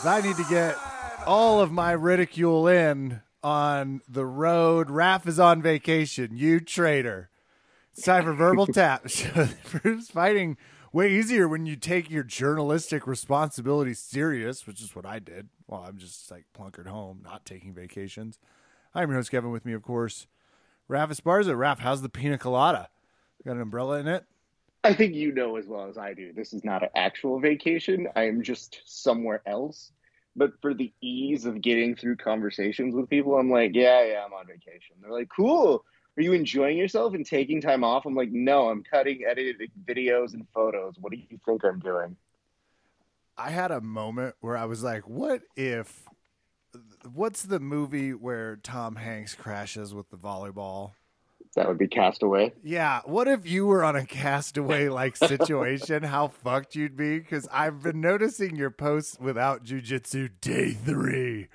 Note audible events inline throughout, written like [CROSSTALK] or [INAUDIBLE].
'Cause I need to get all of my ridicule in on the road. Raph is on vacation. You traitor. It's time for verbal [LAUGHS] tap. [LAUGHS] It's fighting way easier when you take your journalistic responsibility serious, which is what I did. Well, I'm just like plunkered home, not taking vacations. I'm your host, Kevin. With me, of course, Raph Esparza. Raph, how's the pina colada? Got an umbrella in it? I think you know as well as I do. This is not an actual vacation. I am just somewhere else. But for the ease of getting through conversations with people, I'm like, yeah, yeah, I'm on vacation. They're like, cool. Are you enjoying yourself and taking time off? I'm like, no, I'm cutting, editing videos and photos. What do you think I'm doing? I had a moment where I was like, what if what's the movie where Tom Hanks crashes with the volleyball? That would be Castaway. Yeah. What if you were on a castaway like situation? how fucked you'd be? Because I've been noticing your posts without jujitsu day three.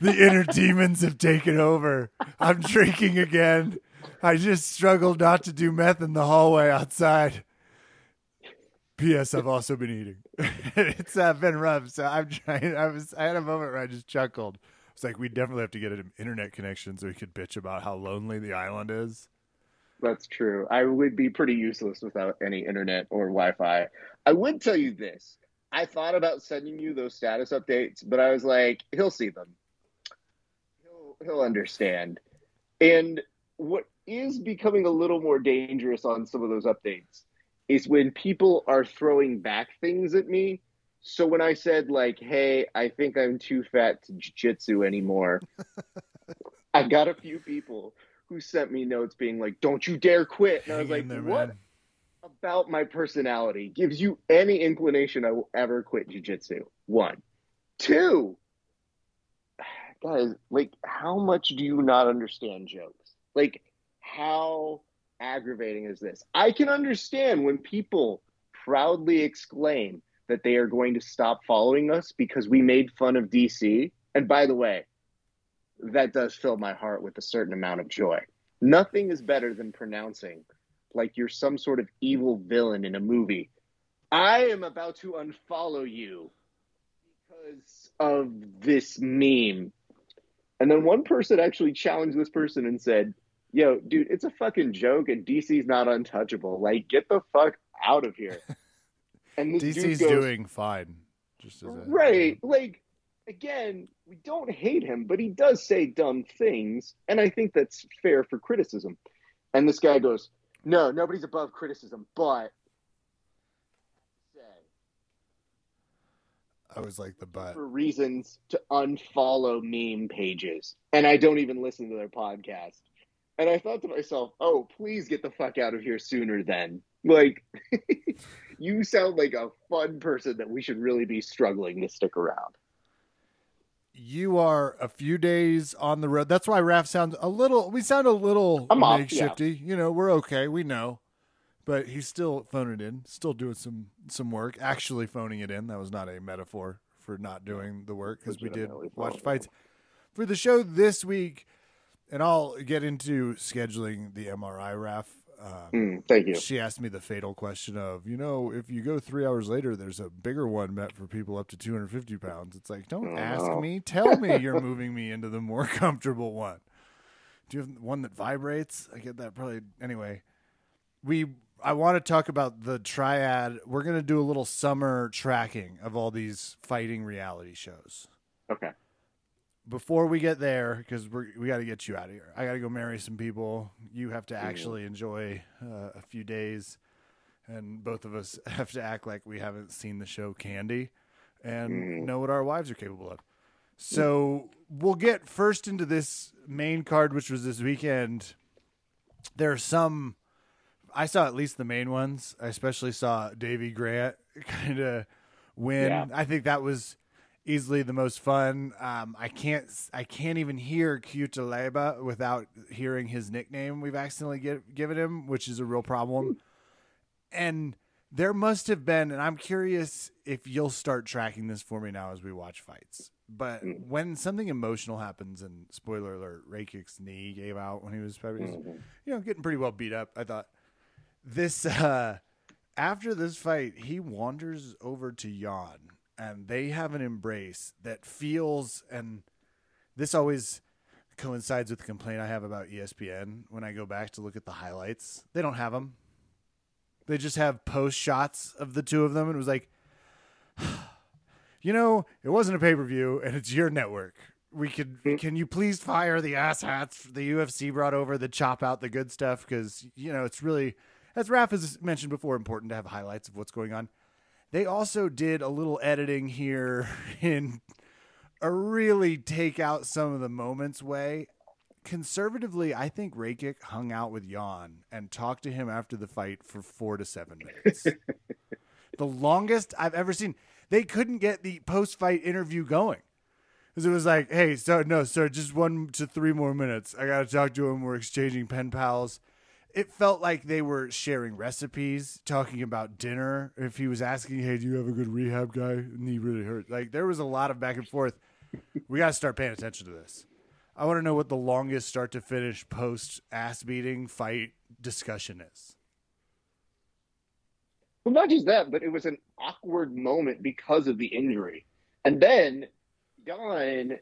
The inner demons have taken over. I'm drinking again. I just struggled not to do meth in the hallway outside. P.S. I've also been eating. [LAUGHS] it's uh, been rough, so I'm trying. I was. I had a moment where I just chuckled. It's like we definitely have to get an internet connection so we could bitch about how lonely the island is. That's true. I would be pretty useless without any internet or Wi-Fi. I would tell you this. I thought about sending you those status updates, but I was like, he'll see them. He'll he'll understand. And what is becoming a little more dangerous on some of those updates is when people are throwing back things at me. So when I said like, "Hey, I think I'm too fat to jiu-jitsu anymore," [LAUGHS] I got a few people who sent me notes being like, "Don't you dare quit!" And I was like, there, "What man. about my personality gives you any inclination I will ever quit jiu-jitsu?" One, two, [SIGHS] guys, like, how much do you not understand jokes? Like, how aggravating is this? I can understand when people proudly exclaim that they are going to stop following us because we made fun of DC. And by the way, that does fill my heart with a certain amount of joy. Nothing is better than pronouncing like you're some sort of evil villain in a movie. I am about to unfollow you because of this meme. And then one person actually challenged this person and said, Yo, dude, it's a fucking joke and DC's not untouchable. Like, get the fuck out of here. [LAUGHS] And this DC's goes, doing fine. Just as a, Right. Like, again, we don't hate him, but he does say dumb things. And I think that's fair for criticism. And this guy goes, No, nobody's above criticism, but. I was like the butt. For reasons to unfollow meme pages. And I don't even listen to their podcast. And I thought to myself, oh, please get the fuck out of here sooner then. Like, [LAUGHS] you sound like a fun person that we should really be struggling to stick around. You are a few days on the road. That's why Raph sounds a little. We sound a little I'm off, makeshifty. You know, we're okay. We know, but he's still phoning it in. Still doing some some work. Actually phoning it in. That was not a metaphor for not doing the work because we did watch fights for the show this week. And I'll get into scheduling the MRI, Raph. Um, Mm, thank you. she asked me the fatal question of, you know, if you go three hours later, there's a bigger one meant for people up to 250 pounds. It's like, don't Oh, ask no. me. Tell me [LAUGHS] you're moving me into the more [LAUGHS] comfortable one. Do you have one that vibrates? I get that probably. Anyway, we. I want to talk about the triad. We're going to do a little summer tracking of all these fighting reality shows. Okay. Before we get there, because we we got to get you out of here. I got to go marry some people. You have to actually enjoy uh, a few days, and both of us [LAUGHS] have to act like we haven't seen the show Candy, and Mm. know what our wives are capable of. So we'll get first into this main card, which was this weekend. There are some. I saw at least the main ones. I especially saw Davy Grant [LAUGHS] kind of win. Yeah. I think that was easily the most fun. Um, I can't. I can't even hear Cutelaba without hearing his nickname we've accidentally get, given him, which is a real problem. And there must have been, and I'm curious if you'll start tracking this for me now as we watch fights. But when something emotional happens, and spoiler alert, Rakic's knee gave out when he was probably, Mhm. you know, getting pretty well beat up. I thought this uh after this fight, he wanders over to Jan and they have an embrace that feels and this always coincides with the complaint I have about ESPN when I go back to look at the highlights. They don't have them. They just have post shots of the two of them and it was like [SIGHS] you know, it wasn't a pay-per-view and it's your network. We could mm. can you please fire the asshats the UFC brought over that chop out the good stuff cuz you know, it's really as Raph has mentioned before important to have highlights of what's going on. They also did a little editing here [LAUGHS] in a really take out some of the moments way. Conservatively, I think Rakic hung out with Jan and talked to him after the fight for four to seven minutes. [LAUGHS] the longest I've ever seen. They couldn't get the post fight interview going. Because it was like, hey, so no, sir, just one to three more minutes. I got to talk to him. We're exchanging pen pals it felt like they were sharing recipes, talking about dinner. If he was asking, "Hey, do you have a good rehab guy?" Knee really hurt. Like there was a lot of back and forth. we got to start paying attention to this. I want to know what the longest start to finish post ass beating fight discussion is. Well, not just that, but it was an awkward moment because of the injury. And then Jan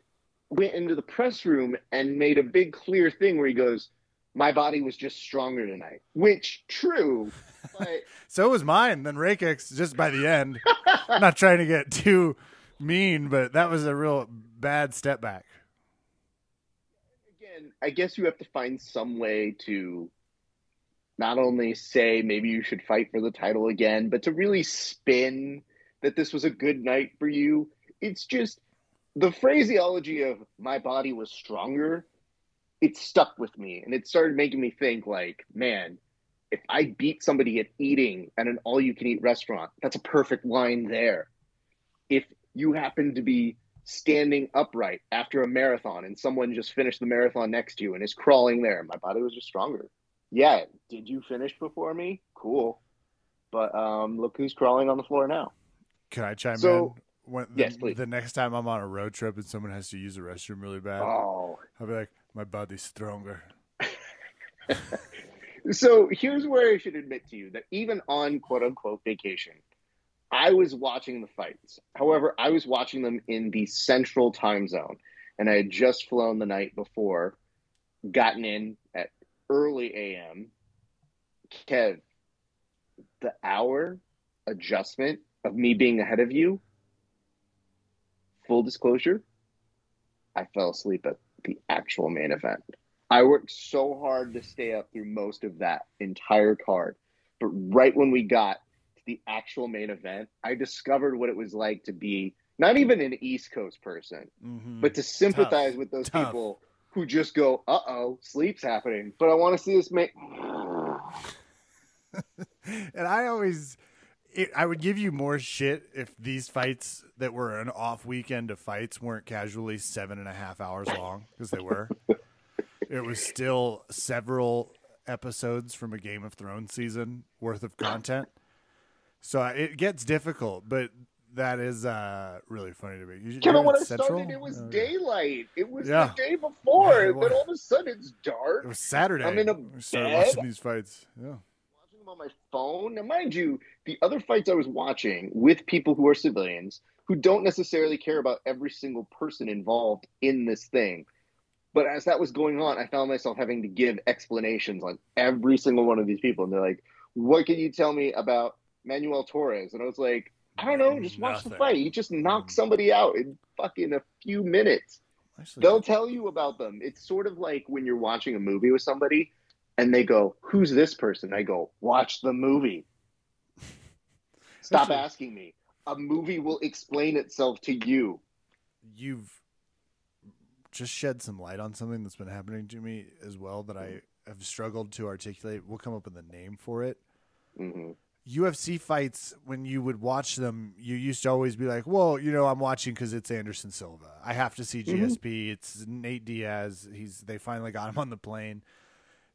went into the press room and made a big clear thing where he goes, my body was just stronger tonight, which true. [LAUGHS] But so was mine. Then Rakic's just by the end. [LAUGHS] Not trying to get too mean, but that was a real bad step back. Again, I guess you have to find some way to not only say maybe you should fight for the title again, but to really spin that this was a good night for you. It's just the phraseology of my body was stronger it stuck with me and it started making me think like, man, if I beat somebody at eating at an all you can eat restaurant, that's a perfect line there. If you happen to be standing upright after a marathon and someone just finished the marathon next to you and is crawling there, my body was just stronger. Yeah, did you finish before me? Cool. But um, look who's crawling on the floor now. Can I chime so, in? When the, yes, please. The next time I'm on a road trip and someone has to use a restroom really bad, oh. I'll be like, my body's stronger. [LAUGHS] so here's where I should admit to you that even on quote unquote vacation, I was watching the fights. However, I was watching them in the central time zone, and I had just flown the night before, gotten in at early AM. Kev, the hour adjustment of me being ahead of you, full disclosure, I fell asleep at the actual main event. I worked so hard to stay up through most of that entire card. But right when we got to the actual main event, I discovered what it was like to be not even an East Coast person, mm-hmm. but to sympathize Tough. with those Tough. people who just go, uh oh, sleep's happening. But I want to see this main. [LAUGHS] and I always it, I would give you more shit if these fights that were an off weekend of fights weren't casually seven and a half hours long because they were. it was still several episodes from a Game of Thrones season worth of content. So uh, it gets difficult, but that is uh, really funny to me. You, Kevin, when I Central? started, it was daylight. It was Yeah. the day before. It and then all of a sudden, it's dark. It was Saturday. I'm in a we started bed. watching these fights. Yeah. On my phone. Now, mind you, the other fights I was watching with people who are civilians who don't necessarily care about every single person involved in this thing. But as that was going on, I found myself having to give explanations on every single one of these people. And they're like, What can you tell me about Manuel Torres? And I was like, I don't know, just watch the fight. He just knocked mm. somebody out in fucking a few minutes. Actually, They'll tell you about them. It's sort of like when you're watching a movie with somebody and they go, Who's this person? I go, Watch the movie. [LAUGHS] Stop Actually- asking me. A movie will explain itself to you. you've just shed some light on something that's been happening to me as well that I have struggled to articulate. We'll come up with a name for it. hmm UFC fights, when you would watch them, you used to always be like, "Well, you know, I'm watching because it's Anderson Silva. I have to see. GSP. It's Nate Diaz. He's they finally got him on the plane."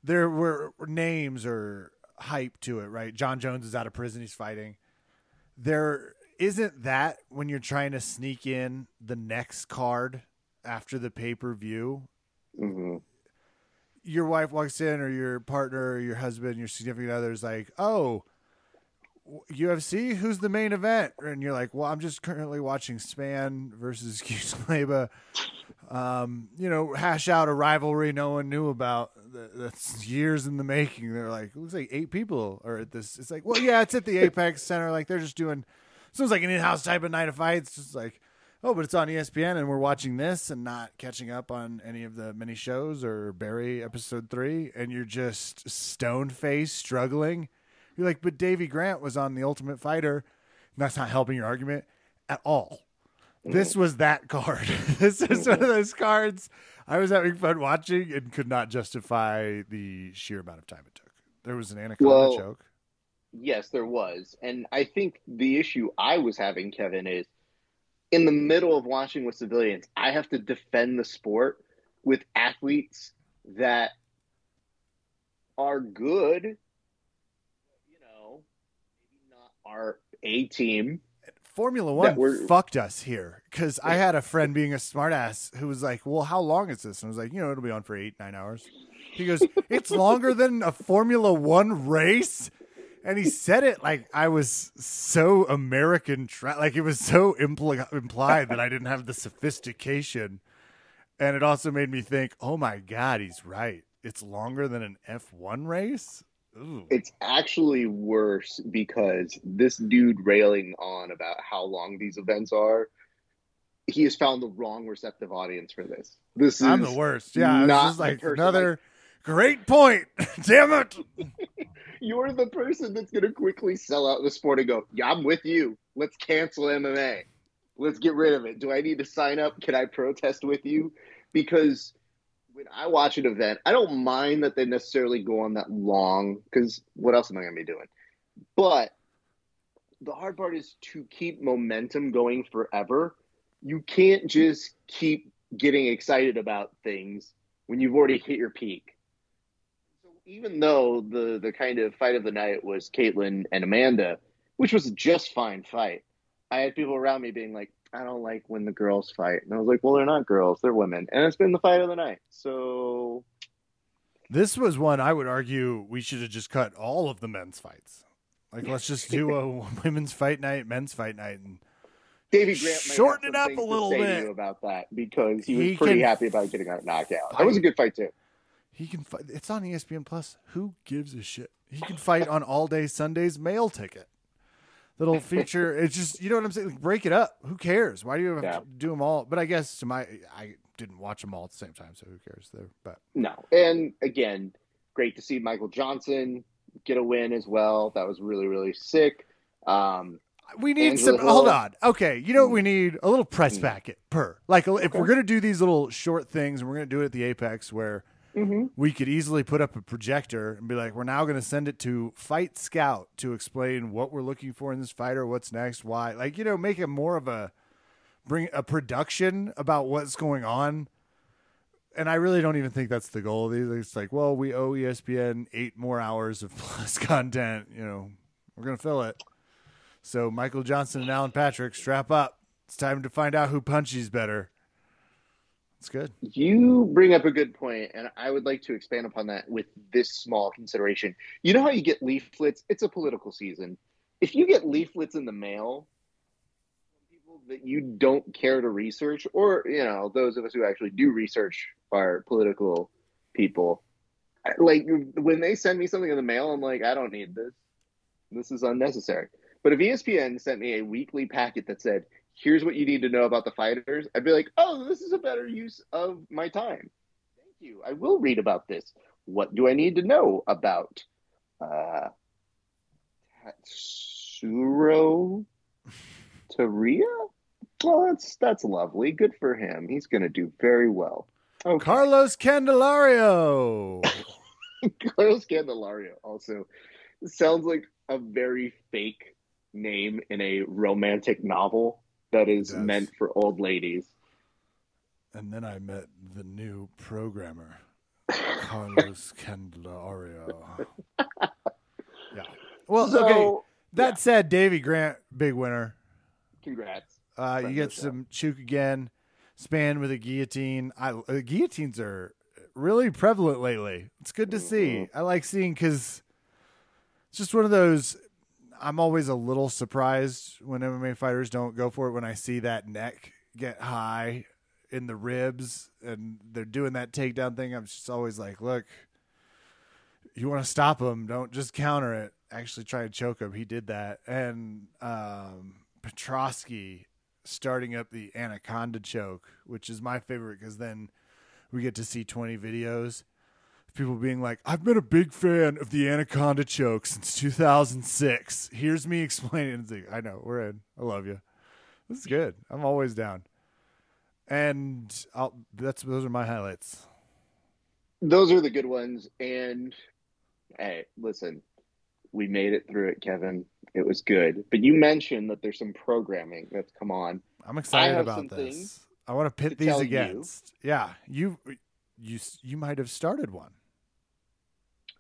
There were names or hype to it, right? Jon Jones is out of prison. He's fighting. There isn't that when you're trying to sneak in the next card after the pay per view hmm your wife walks in or your partner or your husband, your significant other is like, "Oh, UFC, who's the main event? And you're like, well, I'm just currently watching Spann versus [LAUGHS] Cutelaba. Um, you know, hash out a rivalry no one knew about. That's years in the making. They're like, it looks like eight people are at this. It's like, well, yeah, it's at the [LAUGHS] Apex Center. Like they're just doing, seems like an in-house type of night of fights. Just like, oh, but it's on ESPN and we're watching this and not catching up on any of the many shows or Barry episode three, and you're just stone faced struggling. You're like, but Davy Grant was on the Ultimate Fighter. And that's not helping your argument at all. This was that card. [LAUGHS] this is one of those cards I was having fun watching and could not justify the sheer amount of time it took. There was an anaconda Well, choke. Yes, there was. And I think the issue I was having, Kevin, is in the middle of watching with civilians, I have to defend the sport with athletes that are good, you know, maybe not our A team. Formula One fucked us here because I had a friend being a smartass who was like, "Well, how long is this?" And I was like, "You know, it'll be on for eight, nine hours." He goes, "It's [LAUGHS] longer than a Formula One race," and he said it like I was so American, tra- like it was so impl- implied that I didn't have the sophistication, and it also made me think, "Oh my god, he's right. It's longer than an F one race." Ooh. It's actually worse because this dude railing on about how long these events are, he has found the wrong receptive audience for this. This is I'm the worst. Yeah, not the like another great point. [LAUGHS] Damn it. [LAUGHS] You're the person that's going to quickly sell out the sport and go, yeah, I'm with you. Let's cancel MMA. Let's get rid of it. Do I need to sign up? Can I protest with you? Because when I watch an event, I don't mind that they necessarily go on that long because what else am I going to be doing? But the hard part is to keep momentum going forever. You can't just keep getting excited about things when you've already hit your peak. So even though the the kind of fight of the night was Caitlyn and Amanda, which was just fine fight, I had people around me being like, "I don't like when the girls fight," and I was like, "Well, they're not girls; they're women, and it's been the fight of the night." So This was one I would argue we should have just cut all of the men's fights. Like, let's just do a [LAUGHS] women's fight night, men's fight night, and Davy Grant Shorten it up a little bit. you about that because he was He pretty happy about getting a knockout. That was a good fight too. he can fight. It's on ESPN Plus. Who gives a shit? He can fight on all day Sundays mail ticket. That'll feature. It's just you know what I'm saying. Like, break it up. Who cares? Why do you have Yeah. to do them all? But I guess to my, I didn't watch them all at the same time, so who cares? There, but No, and again, great to see Michael Johnson get a win as well. That was really really sick. Um, We need Angela some. Hold on. Okay, you know what we need? A little press Mm. packet per. Like, if Okay. we're gonna do these little short things, and we're gonna do it at the Apex, where mhm. we could easily put up a projector and be like, we're now gonna send it to Fight Scout to explain what we're looking for in this fighter, what's next, why. Like, you know, make it more of a bring a production about what's going on. And I really don't even think that's the goal. It's like, well, we owe ESPN eight more hours of [LAUGHS] plus content. You know, we're gonna fill it. So Michael Johnson and Alan Patrick, strap up. It's time to find out who punches better. It's good. You bring up a good point, and I would like to expand upon that with this small consideration. You know how you get leaflets? It's a political season. If you get leaflets in the mail, people that you don't care to research, or you know, those of us who actually do research are political people. Like when they send me something in the mail, I'm like, I don't need this. This is unnecessary. But if ESPN sent me a weekly packet that said, here's what you need to know about the fighters, I'd be like, oh, this is a better use of my time. Thank you. I will read about this. What do I need to know about uh, Tatsuro Taira? Well, that's that's lovely. Good for him. He's going to do very well. Okay. Carlos Candelario. [LAUGHS] Carlos Candelario also sounds like a very fake name in a romantic novel that is does. meant for old ladies. and then I met the new programmer, [LAUGHS] Carlos Candelario. Yeah. Well, so, okay. That yeah. said, Davy Grant, big winner. congrats. Uh, you get of the show. some choke again, Spann with a guillotine. I uh, guillotines are really prevalent lately. It's good to see. Mhm. I like seeing because it's just one of those. I'm always a little surprised when MMA fighters don't go for it when I see that neck get high in the ribs and they're doing that takedown thing. I'm just always like, look, you want to stop him, don't just counter it. Actually try and choke him. He did that. And um Petroski starting up the anaconda choke, which is my favorite because then we get to see 20 videos people being like, I've been a big fan of the Anaconda choke since 2006. Here's me explaining. Like, I know, we're in. I love you. This is good. I'm always down. And I'll, that's those are my highlights. Those are the good ones. And hey, listen, we made it through it, Kevin. It was good. But you mentioned that there's some programming that's come on. I'm excited about this. I want to pit to these against. You. Yeah, you you you might have started one.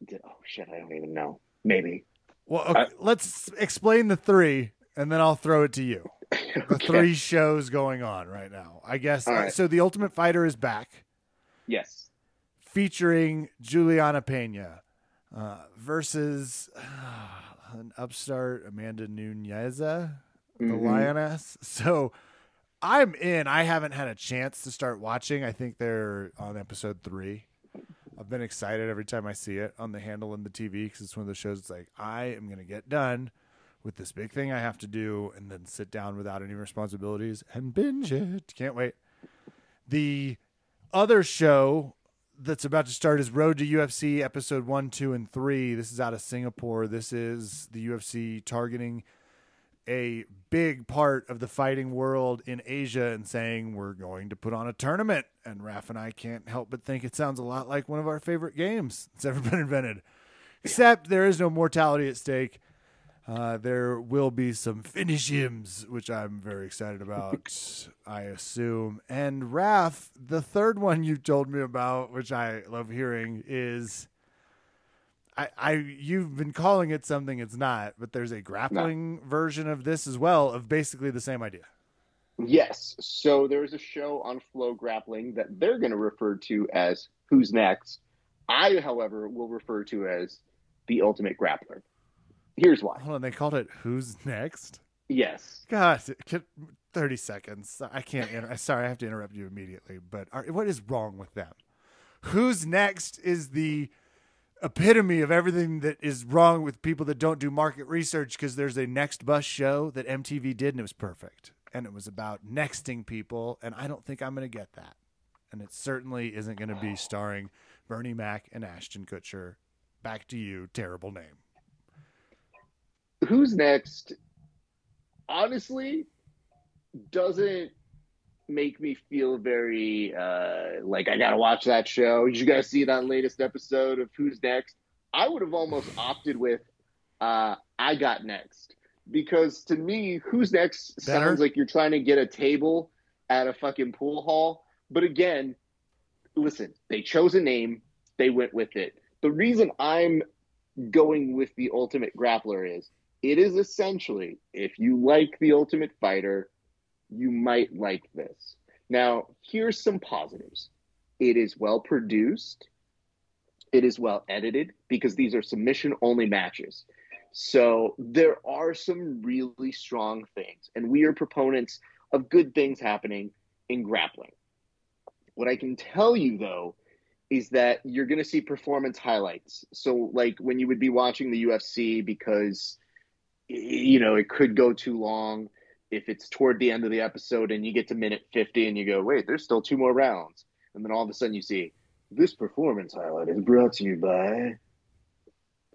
Did, oh shit, I don't even know. Maybe. Well, okay, uh, let's explain the three, and then I'll throw it to you. [LAUGHS] okay. The three shows going on right now. I guess. Right. So the Ultimate Fighter is back. Yes. Featuring Juliana Pena uh, versus uh, [SIGHS] an upstart Amanda Nunes, the mm-hmm. Lioness. So I'm in. I haven't had a chance to start watching. I think they're on episode three. I've been excited every time I see it on the handle in the TV because it's one of those shows. It's like I am going to get done with this big thing I have to do, and then sit down without any responsibilities and binge it. Can't wait. The other show that's about to start is Road to UFC episode one, two, and three. This is out of Singapore. This is the UFC targeting a big part of the fighting world in Asia and saying we're going to put on a tournament. And Raf and I can't help but think it sounds a lot like one of our favorite games that's ever [LAUGHS] been invented. Except there is no mortality at stake. Uh, there will be some finish hymns, which I'm very excited about, [LAUGHS] I assume. And Raf, the third one you told me about, which I love hearing, is I, I you've been calling it something it's not, but there's a grappling no. version of this as well of basically the same idea. Yes. So there's a show on FloGrappling that they're going to refer to as Who's Next. I, however, will refer to as the Ultimate Grappler. Here's why. Hold on, they called it Who's Next? Yes. God, 30 seconds. I can't. Inter- [LAUGHS] sorry, I have to interrupt you immediately. But are, what is wrong with them? Who's Next is the epitome of everything that is wrong with people that don't do market research because there's a next bus show that MTV did and it was perfect. And it was about nexting people. And I don't think I'm going to get that. And it certainly isn't going to be starring Bernie Mac and Ashton Kutcher. Back to you, terrible name. Who's next? Honestly, doesn't make me feel very uh, like I gotta watch that show. Did you guys see that latest episode of Who's Next? I would have almost [LAUGHS] opted with uh, I Got Next because to me, Who's Next Better? sounds like you're trying to get a table at a fucking pool hall. But again, listen, they chose a name, they went with it. The reason I'm going with the Ultimate Grappler is it is essentially if you like the Ultimate Fighter you might like this. Now, here's some positives it is well produced, it is well edited because these are submission only matches. So there are some really strong things, and we are proponents of good things happening in grappling. What I can tell you though is that you're going to see performance highlights. So, like when you would be watching the UFC because you know it could go too long if it's toward the end of the episode and you get to minute 50 and you go, wait, there's still two more rounds. And then all of a sudden you see, this performance highlight is brought to you by.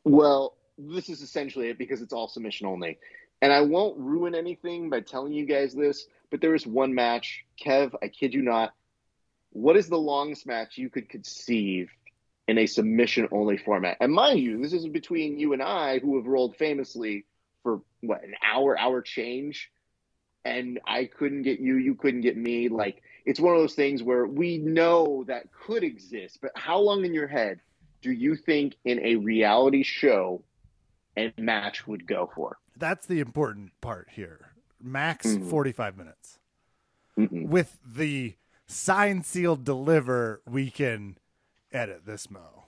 Well, this is essentially it because it's all submission only. And I won't ruin anything by telling you guys this, but there is one match. Kev, I kid you not. What is the longest match you could conceive in a submission only format? And mind you, this is between you and I, who have rolled famously for what, an hour, hour change and I couldn't get you, you couldn't get me. Like it's one of those things where we know that could exist, but how long in your head do you think in a reality show a match would go for? That's the important part here. Max mm-hmm. 45 minutes. mm With the sign sealed deliver, we can edit this mo.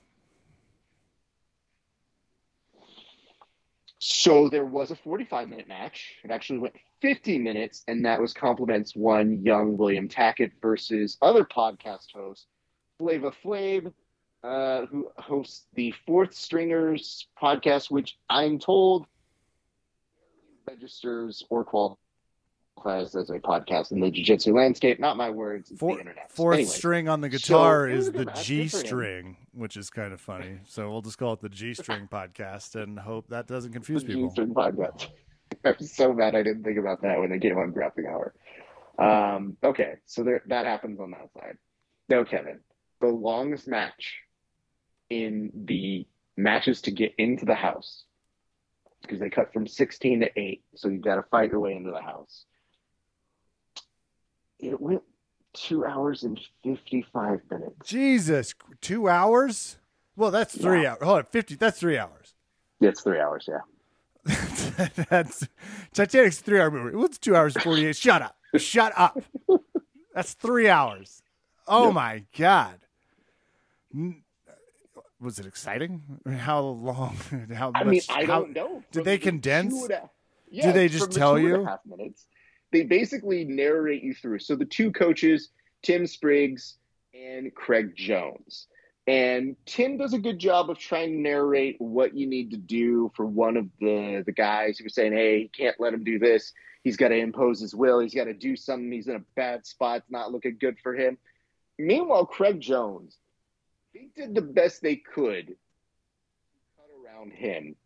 So there was a 45 minute match. It actually went 50 minutes, and that was compliments one young William Tackett versus other podcast host Flava Flav, uh, who hosts the Fourth Stringers podcast, which I'm told registers or qualifies as a podcast in the jiu-jitsu landscape. Not my words, it's Four, the internet. Fourth Anyways, string on the guitar so- is the G string, which is kind of funny. So we'll just call it the G string [LAUGHS] podcast and hope that doesn't confuse people. G-string podcast. [LAUGHS] I'm so mad I didn't think about that when they came on Graphic Hour. Um, okay, so there, that happens on that side. no Kevin, the longest match in the matches to get into the house, because they cut from 16 to 8, so you've got to fight your way into the house. It went two hours and 55 minutes. Jesus, two hours? Well, that's three hours. Hold on, fifty. That's three hours. It's three hours, yeah. [LAUGHS] that's Titanic's three hour movie. What's two hours and forty eight? Shut up! Shut up! That's three hours. Oh Yep. my god! Was it exciting? How long? How I much? mean, I how- don't know. did From they the condense? and a- Did they just tell two and a you? half minutes, they basically narrate you through. So the two coaches, Tim Spriggs and Craig Jones. And Tim does a good job of trying to narrate what you need to do for one of the, the guys who was saying, hey, you can't let him do this. He's got to impose his will. He's got to do something. He's in a bad spot. It's not looking good for him. Meanwhile, Craig Jones, they did the best they could around him.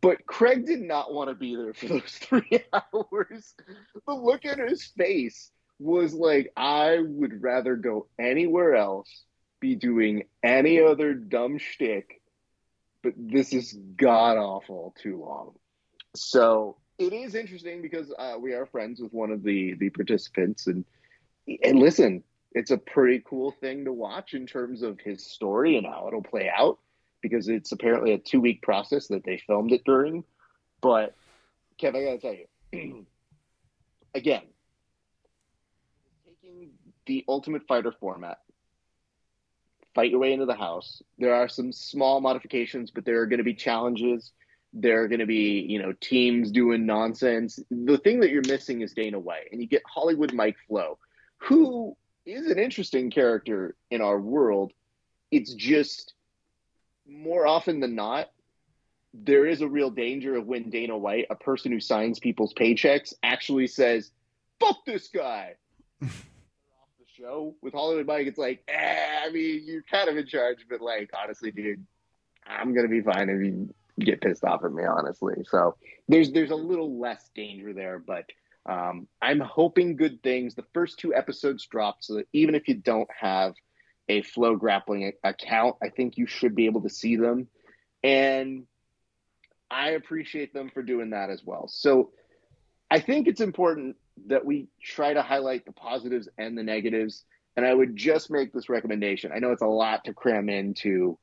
But Craig did not want to be there for those [LAUGHS] three hours. The look in his face was like, I would rather go anywhere else, be doing any other dumb shtick, but this is god awful too long. So it is interesting because uh, we are friends with one of the the participants, and and listen, it's a pretty cool thing to watch in terms of his story and how it'll play out because it's apparently a two week process that they filmed it during. But Kev, I gotta tell you, [CLEARS THROAT] again, taking the Ultimate Fighter format, fight your way into the house. There are some small modifications, but there are going to be challenges. There are going to be, you know, teams doing nonsense. The thing that you're missing is Dana White, and you get Hollywood Mike Flo, who is an interesting character in our world. It's just more often than not, there is a real danger of when Dana White, a person who signs people's paychecks, actually says, "Fuck this guy." [LAUGHS] off the show with Hollywood Mike, it's like, eh, I mean, you're kind of in charge, but like, honestly, dude, I'm gonna be fine if you get pissed off at me, honestly. So there's there's a little less danger there, but um, I'm hoping good things. The first two episodes dropped, so that even if you don't have a FloGrappling account, I think you should be able to see them, and I appreciate them for doing that as well. So I think it's important that we try to highlight the positives and the negatives. And I would just make this recommendation. I know it's a lot to cram into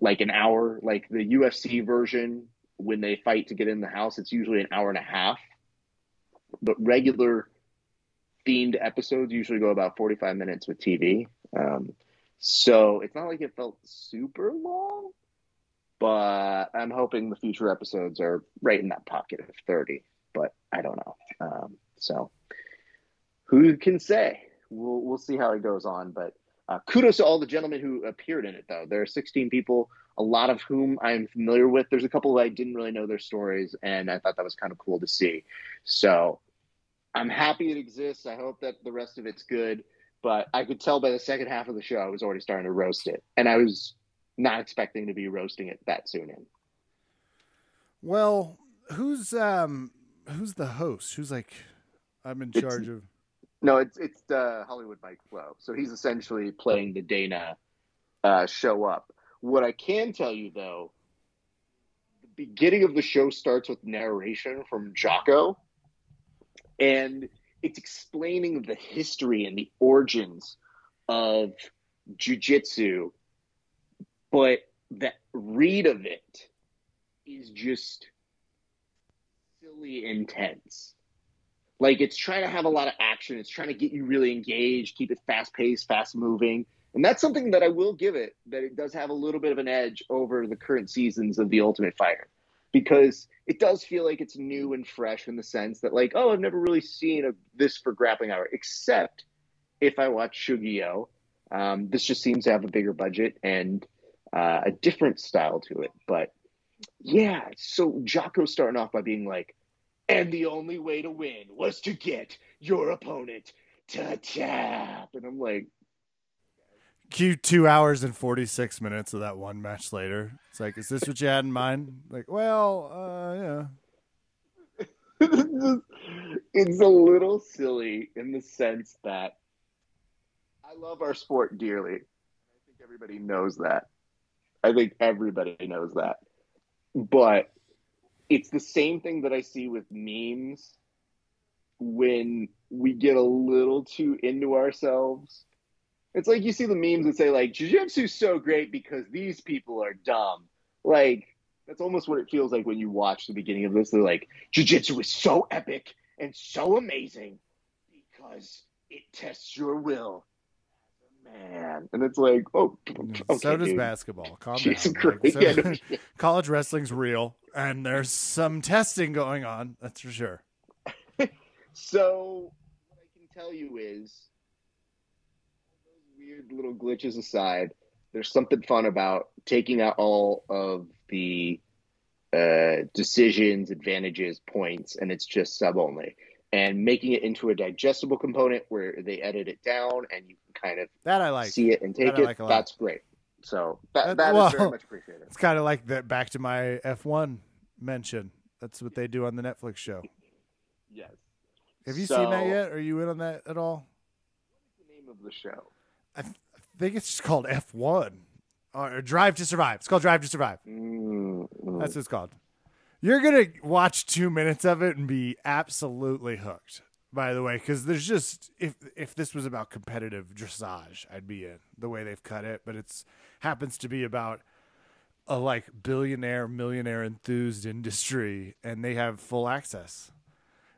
like an hour, like the UFC version, when they fight to get in the house, it's usually an hour and a half. But regular themed episodes usually go about 45 minutes with TV. Um, so it's not like it felt super long, but I'm hoping the future episodes are right in that pocket of 30 but I don't know. Um, so who can say? We'll we'll see how it goes on. But uh, kudos to all the gentlemen who appeared in it, though. There are 16 people, a lot of whom I'm familiar with. There's a couple I didn't really know their stories, and I thought that was kind of cool to see. So I'm happy it exists. I hope that the rest of it's good. But I could tell by the second half of the show, I was already starting to roast it, and I was not expecting to be roasting it that soon in. Well, who's um who's the host? Who's like I'm in It's- charge of No, it's it's uh, Hollywood Mike Flow. So he's essentially playing the Dana uh, show up. What I can tell you though, the beginning of the show starts with narration from Jocko, and it's explaining the history and the origins of jujitsu, but the read of it is just silly intense. Like it's trying to have a lot of action. It's trying to get you really engaged, keep it fast paced, fast moving. And that's something that I will give it that it does have a little bit of an edge over the current seasons of The Ultimate Fighter because it does feel like it's new and fresh in the sense that like, oh, I've never really seen a, this for grappling hour except if I watch Shugio. Um, this just seems to have a bigger budget and uh, a different style to it. But yeah, so Jocko starting off by being like, and the only way to win was to get your opponent to tap. And I'm like, Cue two hours and 46 minutes of that one match later. It's like, is this what you had in mind? Like, well, uh, yeah. [LAUGHS] it's a little silly in the sense that I love our sport dearly. I think everybody knows that. I think everybody knows that. But it's the same thing that I see with memes when we get a little too into ourselves. It's like you see the memes that say like jiu-jitsu's so great because these people are dumb. Like that's almost what it feels like when you watch the beginning of this. They're like, jiu-jitsu is so epic and so amazing because it tests your will as a man. And it's like, oh, okay, so does dude. basketball. Calm Jesus down. Like, so- Yeah, no [LAUGHS] college wrestling's real, and there's some testing going on. That's for sure. [LAUGHS] So what I can tell you is, weird little glitches aside, there's something fun about taking out all of the uh, decisions, advantages, points, and it's just sub only, and making it into a digestible component where they edit it down and you can kind of That I like. see it and take that it. like. That's great. So that, That- that is well, very much appreciated. It's kind of like that. Back to my F1 mention. That's what they do on the Netflix show. Yes. Have you seen that yet? Are you in on that at all? What's the name of the show? I, th- I think it's just called F1 or Drive to Survive. It's called Drive to Survive. Mm, mm. That's what it's called. You're gonna watch two minutes of it and be absolutely hooked. By the way, because there's just if if this was about competitive dressage, I'd be in the way they've cut it. But it's happens to be about a like billionaire, millionaire enthused industry, and they have full access.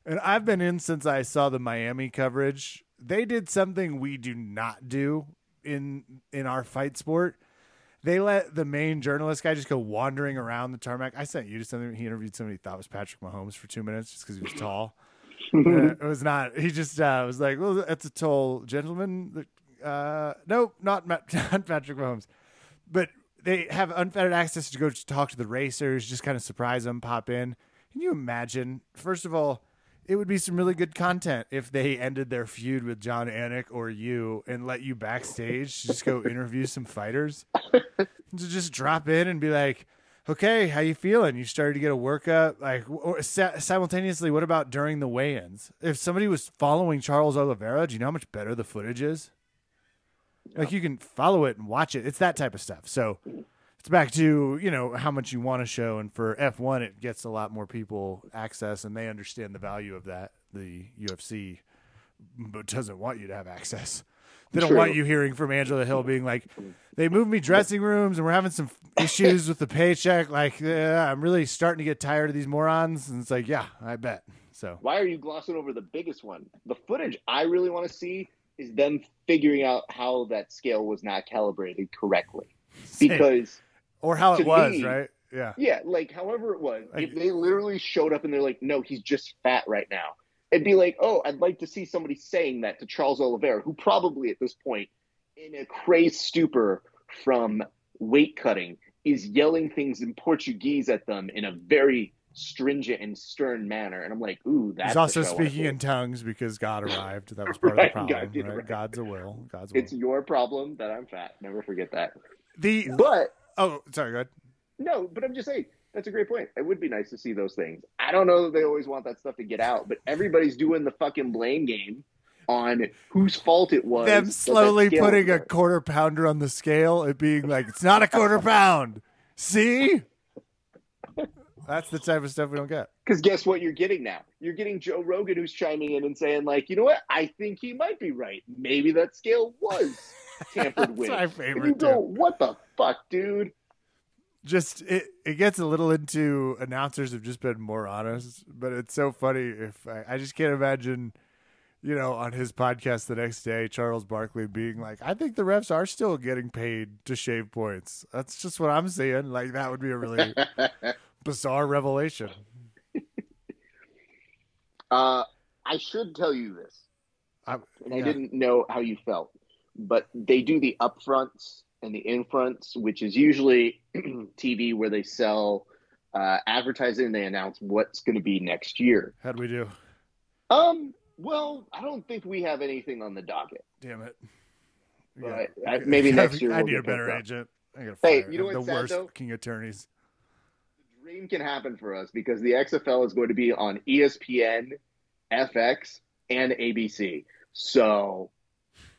And I've been in since I saw the Miami coverage. They did something we do not do in in our fight sport they let the main journalist guy just go wandering around the tarmac. I sent you to something. He interviewed somebody he thought was Patrick Mahomes for two minutes just because he was tall. [LAUGHS] It was not. He just uh, was like, "Well, that's a tall gentleman." Uh, nope, not, [LAUGHS] not Patrick Mahomes. But they have unfettered access to go talk to the racers, just kind of surprise them, pop in. Can you imagine? First of all, it would be some really good content if they ended their feud with Jon Anik or you and let you backstage to just go [LAUGHS] interview some fighters. to just drop in and be like, "Okay, how you feeling? You started to get a workup." Like, or simultaneously, what about during the weigh-ins? If somebody was following Charles Oliveira, do you know how much better the footage is? Like, you can follow it and watch it. It's that type of stuff. So. It's back to you know how much you want to show, and for F one, it gets a lot more people access, and they understand the value of that. The UFC but doesn't want you to have access. They don't True. want you hearing from Angela Hill being like, "They moved me dressing rooms, and we're having some [LAUGHS] issues with the paycheck. Like, yeah, I'm really starting to get tired of these morons." And it's like, "Yeah, I bet." So Why are you glossing over the biggest one? The footage I really want to see is them figuring out how that scale was not calibrated correctly. Because or how it was, me- right? Yeah, yeah, like however it was, if they literally showed up and they're like, "No, he's just fat right now," it'd be like, "Oh, I'd like to see somebody saying that to Charles Oliveira, who probably at this point, in a crazed stupor from weight cutting, is yelling things in Portuguese at them in a very stringent and stern manner." And I'm like, "Ooh, that's he's also show I wanna speaking in tongues because God [LAUGHS] arrived. That was [LAUGHS] part Right, of the problem. did, right? right. God's a will. God's will. It's your problem that I'm fat. Never forget that. the But oh, sorry, go ahead. no, but I'm just saying that's a great point. It would be nice to see those things. I don't know that they always want that stuff to get out, but everybody's doing the fucking blame game on whose fault it was. them slowly putting a quarter pounder on the scale and being like, it's not a quarter pound. See? That's the type of stuff we don't get. Because guess what you're getting now? You're getting Joe Rogan who's chiming in and saying, like, you know what? I think he might be right. Maybe that scale was tampered with. my And you favorite go, too. what the fuck, dude? Just it, it gets a little into announcers have just been more honest, but it's so funny if I, I just can't imagine you know, on his podcast the next day, Charles Barkley being like, I think the refs are still getting paid to shave points. That's just what I'm seeing. Like, that would be a really [LAUGHS] bizarre revelation. Uh, I should tell you this, I, and I didn't know how you felt, but they do the upfronts and the infronts, which is usually [CLEARS THROAT] TV where they sell uh, advertising and they announce what's going to be next year. How do we do? Um, well, I don't think we have anything on the docket. Damn it. But, uh, maybe [LAUGHS] next year I we'll need a better agent. I gotta Hey, you know the what's sad, worst though? fucking attorneys. The dream can happen for us because the XFL is going to be on ESPN, FX, and ABC. So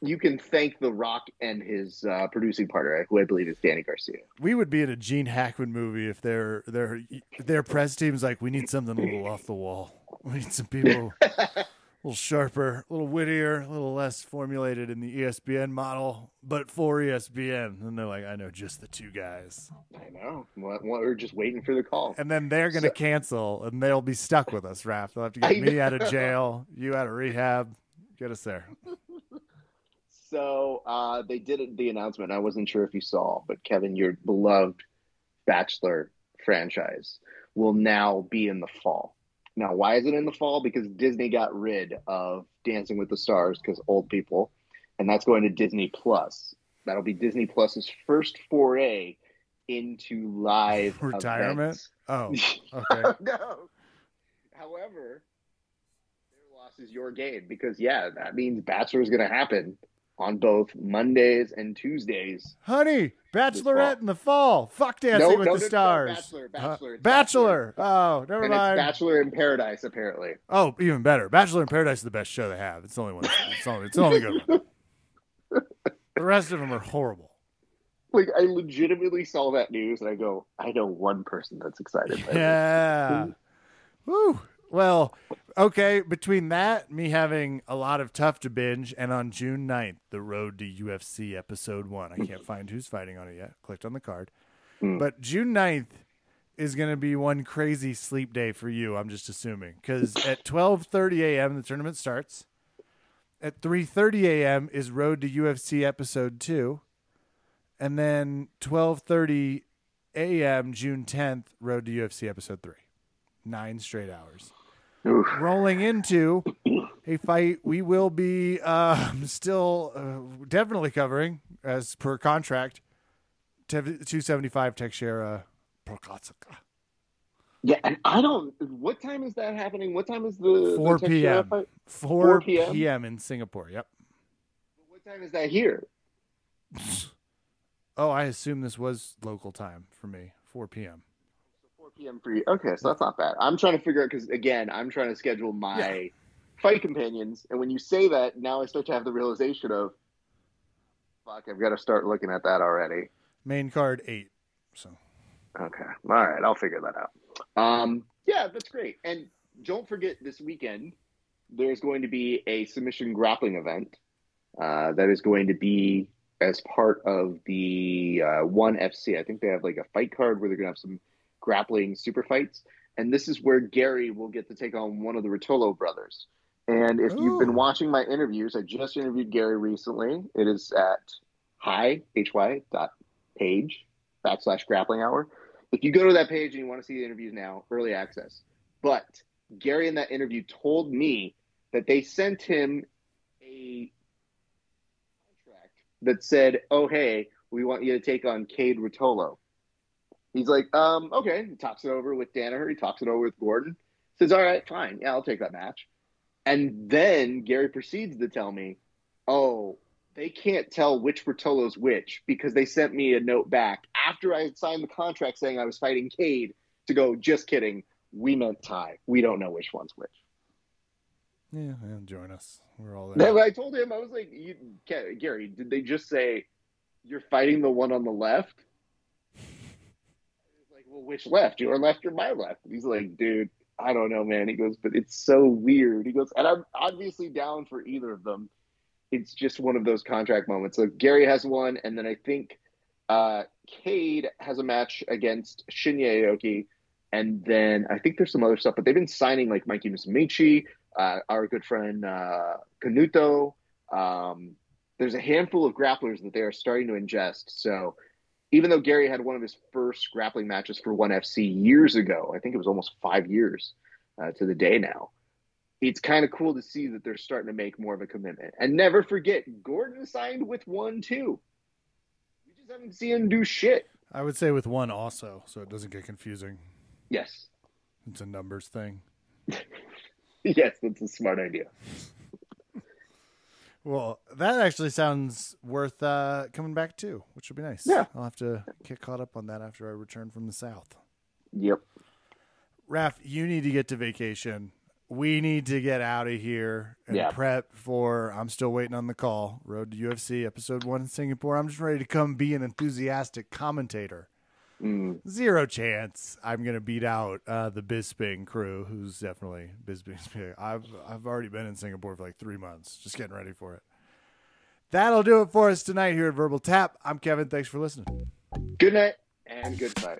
you can thank The Rock and his uh, producing partner, who I believe is Dany Garcia. We would be in a Gene Hackman movie if their their their press team's like, we need something a little [LAUGHS] off the wall. We need some people a little sharper, a little wittier, a little less formulated in the ESPN model, but for ESPN. And they're like, I know just the two guys. I know. We're just waiting for the call. And then they're going to So- cancel and they'll be stuck with us, Raph. They'll have to [LAUGHS] I get me out of jail, you out of rehab. Get us there. So uh, they did the announcement. I wasn't sure if you saw, but Kevin, your beloved Bachelor franchise will now be in the fall. Now, why is it in the fall? Because Disney got rid of Dancing with the Stars because old people, and that's going to Disney Plus. That'll be Disney Plus's first foray into live [LAUGHS] Retirement? events. Oh, [LAUGHS] okay. [LAUGHS] no. However, their loss is your gain because yeah, that means Bachelor is going to happen on both Mondays and Tuesdays. Honey, Bachelorette in the fall. Fuck Dancing No, with no, the no, no, Stars. Bachelor, Uh, Bachelor, it's Bachelor. Oh, never and mind. Bachelor in Paradise apparently. Oh, even better. Bachelor in Paradise is the best show they have. It's the only one. It's the only, it's the only good one. [LAUGHS] The rest of them are horrible. Like I legitimately saw that news and I go, I know one person that's excited. Yeah. [LAUGHS] Woo. Well, okay. Between that, me having a lot of tough to binge, and on June 9th, the road to UFC episode one. I can't find who's fighting on it yet. Clicked on the card. Hmm. But June 9th is going to be one crazy sleep day for you, I'm just assuming. Because at 12.30 a.m., the tournament starts. At 3.30 a.m. is Road to UFC episode two. And then 12.30 a.m. June 10th, Road to UFC episode three. Nine straight hours. Oof. Rolling into a fight we will be um, still uh, definitely covering as per contract. 275 Teixeira Prochazka. Yeah, and I don't. What time is that happening? What time is the 4 the p.m. fight? 4 p.m.? p.m. in Singapore. Yep. What time is that here? [SIGHS] Oh, I assume this was local time for me. 4 p.m. 4 p.m. for you. Okay, so that's not bad. I'm trying to figure out because again, I'm trying to schedule my fight companions, and when you say that, now I start to have the realization of, fuck, I've got to start looking at that already. Main card 8. So Okay, all right, I'll figure that out. Um, yeah, that's great. And don't forget, this weekend there's going to be a submission grappling event uh, that is going to be as part of the uh, One FC. I think they have like a fight card where they're going to have some grappling super fights, and this is where Garry will get to take on one of the Ruotolo brothers. And if you've been oh. watching my interviews, I just interviewed Garry recently. It is at hi hy dot page backslash grappling hour. If you go to that page and you want to see the interviews now, early access. But Garry in that interview told me that they sent him a contract that said, "Oh hey, we want you to take on Kade Ruotolo." He's like, um, okay. He talks it over with Danaher. He talks it over with Gordon. Says, all right, fine. Yeah, I'll take that match. And then Garry proceeds to tell me, oh, they can't tell which Ruotolo's which because they sent me a note back after I had signed the contract saying I was fighting Kade to go, just kidding. We meant Tye. We don't know which one's which. yeah, yeah, join us. We're all there. I told him, I was like, you, Garry, did they just say you're fighting the one on the left? Which left? Your left or my left? And he's like, dude, I don't know, man. He goes, but it's so weird. He goes, and I'm obviously down for either of them. It's just one of those contract moments. So Garry has one, and then I think uh, Kade has a match against Shinya Aoki, and then I think there's some other stuff. But they've been signing like Mikey Musumeci. uh, our good friend uh, Canuto. Um, there's a handful of grapplers that they are starting to ingest. So even though Garry had one of his first grappling matches for ONE FC years ago, I think it was almost five years uh, to the day now. It's kind of cool to see that they're starting to make more of a commitment. And never forget, Gordon signed with one too. We just haven't seen him do shit. I would say with one also, so it doesn't get confusing. Yes. It's a numbers thing. [LAUGHS] yes, that's a smart idea. Well, that actually sounds worth uh, coming back to, which would be nice. Yeah. I'll have to get caught up on that after I return from the South. Yep. Raph, you need to get to vacation. We need to get out of here and Yeah. prep for. I'm still waiting on the call. Road to UFC, episode one in Singapore. I'm just ready to come be an enthusiastic commentator. Mm, Zero chance I'm gonna beat out uh, the Bisping crew, who's definitely Bisping. [LAUGHS] I've I've already been in Singapore for like three months, just getting ready for it. That'll do it for us tonight here at Verbal Tap. I'm Kevin. Thanks for listening. good night and good fight.